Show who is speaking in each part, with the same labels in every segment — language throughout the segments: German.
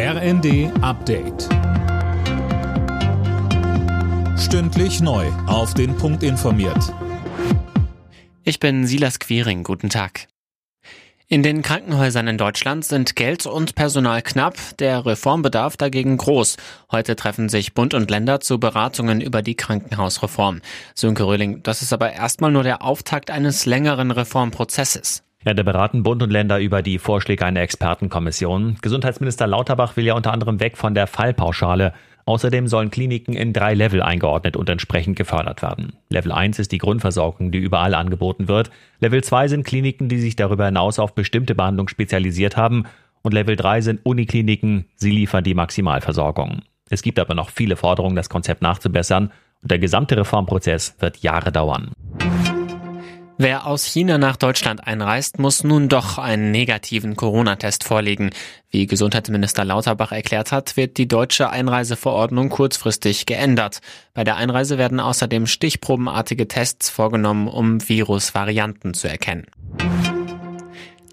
Speaker 1: RND Update. Stündlich neu. Auf den Punkt informiert.
Speaker 2: Ich bin Silas Quiring. Guten Tag. In den Krankenhäusern in Deutschland sind Geld und Personal knapp, der Reformbedarf dagegen groß. Heute treffen sich Bund und Länder zu Beratungen über die Krankenhausreform. Sönke Röhling, das ist aber erstmal nur der Auftakt eines längeren Reformprozesses.
Speaker 3: Da beraten Bund und Länder über die Vorschläge einer Expertenkommission. Gesundheitsminister Lauterbach will ja unter anderem weg von der Fallpauschale. Außerdem sollen Kliniken in drei Level eingeordnet und entsprechend gefördert werden. Level 1 ist die Grundversorgung, die überall angeboten wird. Level 2 sind Kliniken, die sich darüber hinaus auf bestimmte Behandlungen spezialisiert haben. Und Level 3 sind Unikliniken, sie liefern die Maximalversorgung. Es gibt aber noch viele Forderungen, das Konzept nachzubessern. Und der gesamte Reformprozess wird Jahre dauern.
Speaker 2: Wer aus China nach Deutschland einreist, muss nun doch einen negativen Corona-Test vorlegen. Wie Gesundheitsminister Lauterbach erklärt hat, wird die deutsche Einreiseverordnung kurzfristig geändert. Bei der Einreise werden außerdem stichprobenartige Tests vorgenommen, um Virusvarianten zu erkennen.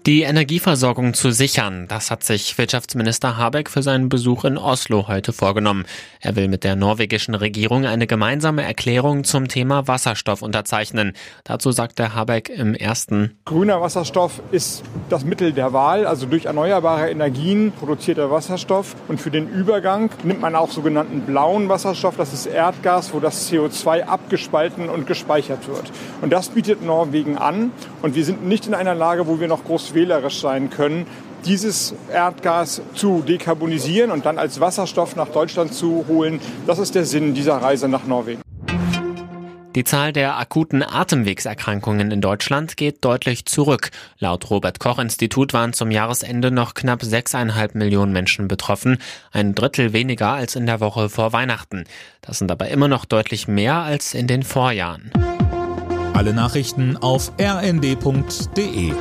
Speaker 2: Die Energieversorgung zu sichern, das hat sich Wirtschaftsminister Habeck für seinen Besuch in Oslo heute vorgenommen. Er will mit der norwegischen Regierung eine gemeinsame Erklärung zum Thema Wasserstoff unterzeichnen. Dazu sagte Habeck im ersten
Speaker 4: Grüner Wasserstoff ist das Mittel der Wahl, also durch erneuerbare Energien produzierter Wasserstoff. Und für den Übergang nimmt man auch sogenannten blauen Wasserstoff, das ist Erdgas, wo das CO2 abgespalten und gespeichert wird. Und das bietet Norwegen an. Und wir sind nicht in einer Lage, wo wir noch groß wählerisch sein können, dieses Erdgas zu dekarbonisieren und dann als Wasserstoff nach Deutschland zu holen. Das ist der Sinn dieser Reise nach Norwegen.
Speaker 2: Die Zahl der akuten Atemwegserkrankungen in Deutschland geht deutlich zurück. Laut Robert Koch Institut waren zum Jahresende noch knapp 6,5 Millionen Menschen betroffen, ein Drittel weniger als in der Woche vor Weihnachten. Das sind aber immer noch deutlich mehr als in den Vorjahren.
Speaker 1: Alle Nachrichten auf rnd.de